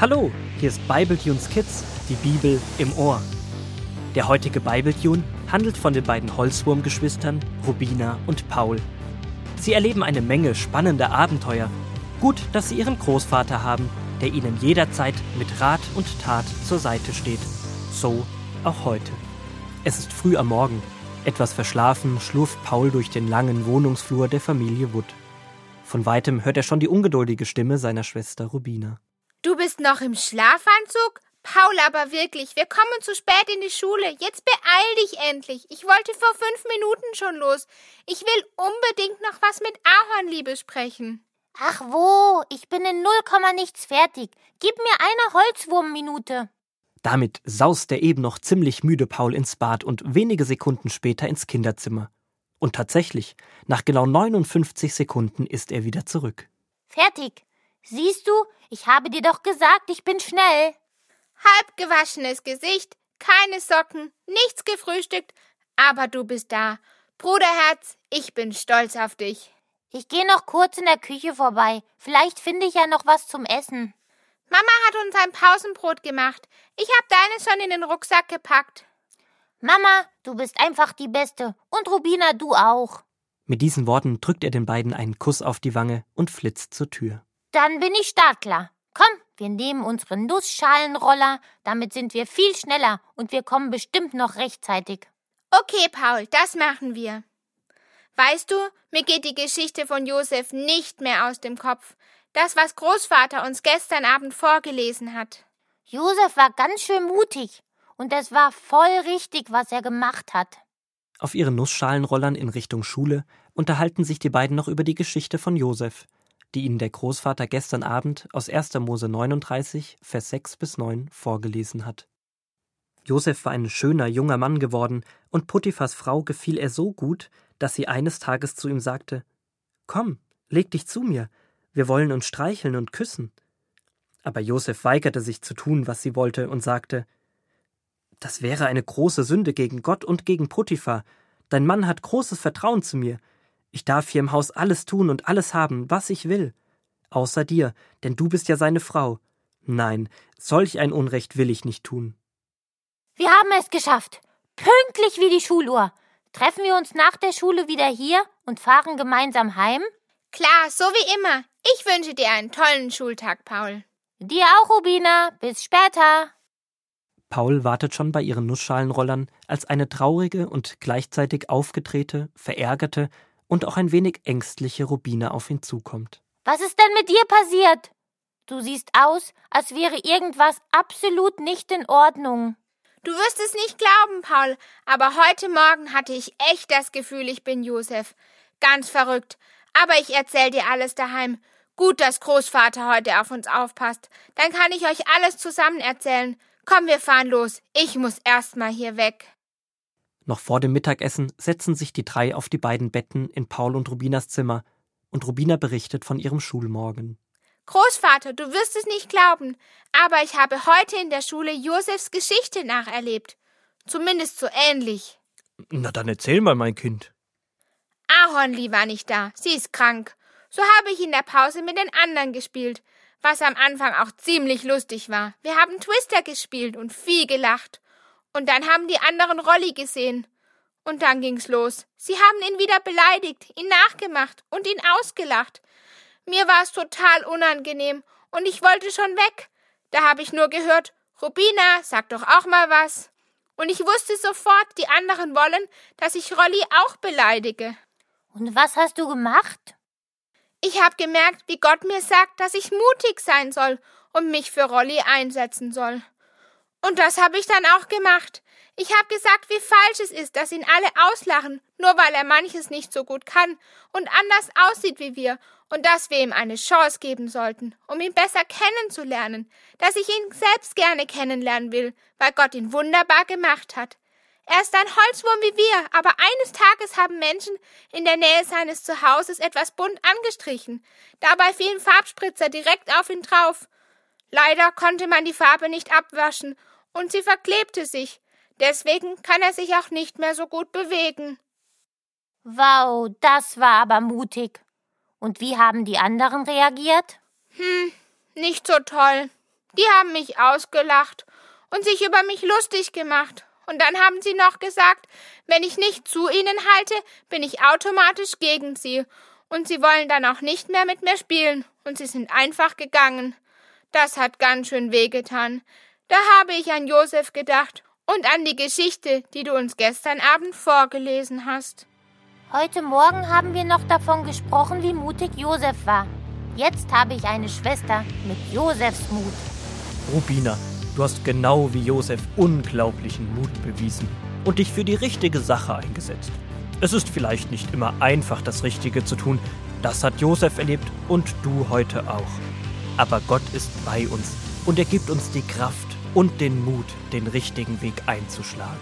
Hallo, hier ist Bibletunes Kids, die Bibel im Ohr. Der heutige Bibletune handelt von den beiden Holzwurmgeschwistern Rubina und Paul. Sie erleben eine Menge spannender Abenteuer. Gut, dass sie ihren Großvater haben, der ihnen jederzeit mit Rat und Tat zur Seite steht. So auch heute. Es ist früh am Morgen. Etwas verschlafen schlurft Paul durch den langen Wohnungsflur der Familie Wood. Von weitem hört er schon die ungeduldige Stimme seiner Schwester Rubina. Du bist noch im Schlafanzug? Paul, aber wirklich, wir kommen zu spät in die Schule. Jetzt beeil dich endlich. Ich wollte vor fünf Minuten schon los. Ich will unbedingt noch was mit Ahornliebe sprechen. Ach wo, ich bin in null Komma nichts fertig. Gib mir eine Holzwurmminute. Damit saust der eben noch ziemlich müde Paul ins Bad und wenige Sekunden später ins Kinderzimmer. Und tatsächlich, nach genau 59 Sekunden ist er wieder zurück. Fertig. Siehst du, ich habe dir doch gesagt, ich bin schnell. Halb gewaschenes Gesicht, keine Socken, nichts gefrühstückt, aber du bist da. Bruderherz, ich bin stolz auf dich. Ich gehe noch kurz in der Küche vorbei. Vielleicht finde ich ja noch was zum Essen. Mama hat uns ein Pausenbrot gemacht. Ich habe deines schon in den Rucksack gepackt. Mama, du bist einfach die Beste. Und Rubina, du auch. Mit diesen Worten drückt er den beiden einen Kuss auf die Wange und flitzt zur Tür. Dann bin ich startklar. Komm, wir nehmen unseren Nussschalenroller, damit sind wir viel schneller und wir kommen bestimmt noch rechtzeitig. Okay, Paul, das machen wir. Weißt du, mir geht die Geschichte von Josef nicht mehr aus dem Kopf. Das, was Großvater uns gestern Abend vorgelesen hat. Josef war ganz schön mutig und es war voll richtig, was er gemacht hat. Auf ihren Nussschalenrollern in Richtung Schule unterhalten sich die beiden noch über die Geschichte von Josef, die ihnen der Großvater gestern Abend aus 1. Mose 39, Vers 6 bis 9 vorgelesen hat. Josef war ein schöner junger Mann geworden, und Potiphas Frau gefiel er so gut, dass sie eines Tages zu ihm sagte: Komm, leg dich zu mir, wir wollen uns streicheln und küssen. Aber Josef weigerte sich zu tun, was sie wollte, und sagte Das wäre eine große Sünde gegen Gott und gegen Potiphar. Dein Mann hat großes Vertrauen zu mir. Ich darf hier im Haus alles tun und alles haben, was ich will. Außer dir, denn du bist ja seine Frau. Nein, solch ein Unrecht will ich nicht tun. Wir haben es geschafft. Pünktlich wie die Schuluhr. Treffen wir uns nach der Schule wieder hier und fahren gemeinsam heim? Klar, so wie immer. Ich wünsche dir einen tollen Schultag, Paul. Dir auch, Rubina. Bis später. Paul wartet schon bei ihren Nussschalenrollern, als eine traurige und gleichzeitig aufgedrehte, verärgerte und auch ein wenig ängstliche Rubina auf ihn zukommt. Was ist denn mit dir passiert? Du siehst aus, als wäre irgendwas absolut nicht in Ordnung. Du wirst es nicht glauben, Paul, aber heute Morgen hatte ich echt das Gefühl, ich bin Josef. Ganz verrückt. Aber ich erzähl dir alles daheim. Gut, dass Großvater heute auf uns aufpasst. Dann kann ich euch alles zusammen erzählen. Komm, wir fahren los. Ich muss erst mal hier weg. Noch vor dem Mittagessen setzen sich die drei auf die beiden Betten in Paul und Rubinas Zimmer, und Rubina berichtet von ihrem Schulmorgen. Großvater, du wirst es nicht glauben, aber ich habe heute in der Schule Josefs Geschichte nacherlebt. Zumindest so ähnlich. Na dann erzähl mal, mein Kind. Ahornli war nicht da, sie ist krank. So habe ich in der Pause mit den anderen gespielt, was am Anfang auch ziemlich lustig war. Wir haben Twister gespielt und viel gelacht. Und dann haben die anderen Rolli gesehen. Und dann ging's los. Sie haben ihn wieder beleidigt, ihn nachgemacht und ihn ausgelacht. Mir war es total unangenehm und ich wollte schon weg. Da habe ich nur gehört, Rubina, sag doch auch mal was. Und ich wusste sofort, die anderen wollen, dass ich Rolli auch beleidige. Und was hast du gemacht? Ich habe gemerkt, wie Gott mir sagt, dass ich mutig sein soll und mich für Rolli einsetzen soll. Und das habe ich dann auch gemacht. Ich habe gesagt, wie falsch es ist, dass ihn alle auslachen, nur weil er manches nicht so gut kann und anders aussieht wie wir, und dass wir ihm eine Chance geben sollten, um ihn besser kennenzulernen, dass ich ihn selbst gerne kennenlernen will, weil Gott ihn wunderbar gemacht hat. Er ist ein Holzwurm wie wir, aber eines Tages haben Menschen in der Nähe seines Zuhauses etwas bunt angestrichen. Dabei fielen Farbspritzer direkt auf ihn drauf. Leider konnte man die Farbe nicht abwaschen und sie verklebte sich. Deswegen kann er sich auch nicht mehr so gut bewegen. Wow, das war aber mutig. Und wie haben die anderen reagiert? Hm, nicht so toll. Die haben mich ausgelacht und sich über mich lustig gemacht. Und dann haben sie noch gesagt, wenn ich nicht zu ihnen halte, bin ich automatisch gegen sie. Und sie wollen dann auch nicht mehr mit mir spielen. Und sie sind einfach gegangen. Das hat ganz schön wehgetan. Da habe ich an Josef gedacht und an die Geschichte, die du uns gestern Abend vorgelesen hast. Heute Morgen haben wir noch davon gesprochen, wie mutig Josef war. Jetzt habe ich eine Schwester mit Josefs Mut. Rubina, du hast genau wie Josef unglaublichen Mut bewiesen und dich für die richtige Sache eingesetzt. Es ist vielleicht nicht immer einfach, das Richtige zu tun. Das hat Josef erlebt und du heute auch. Aber Gott ist bei uns und er gibt uns die Kraft und den Mut, den richtigen Weg einzuschlagen.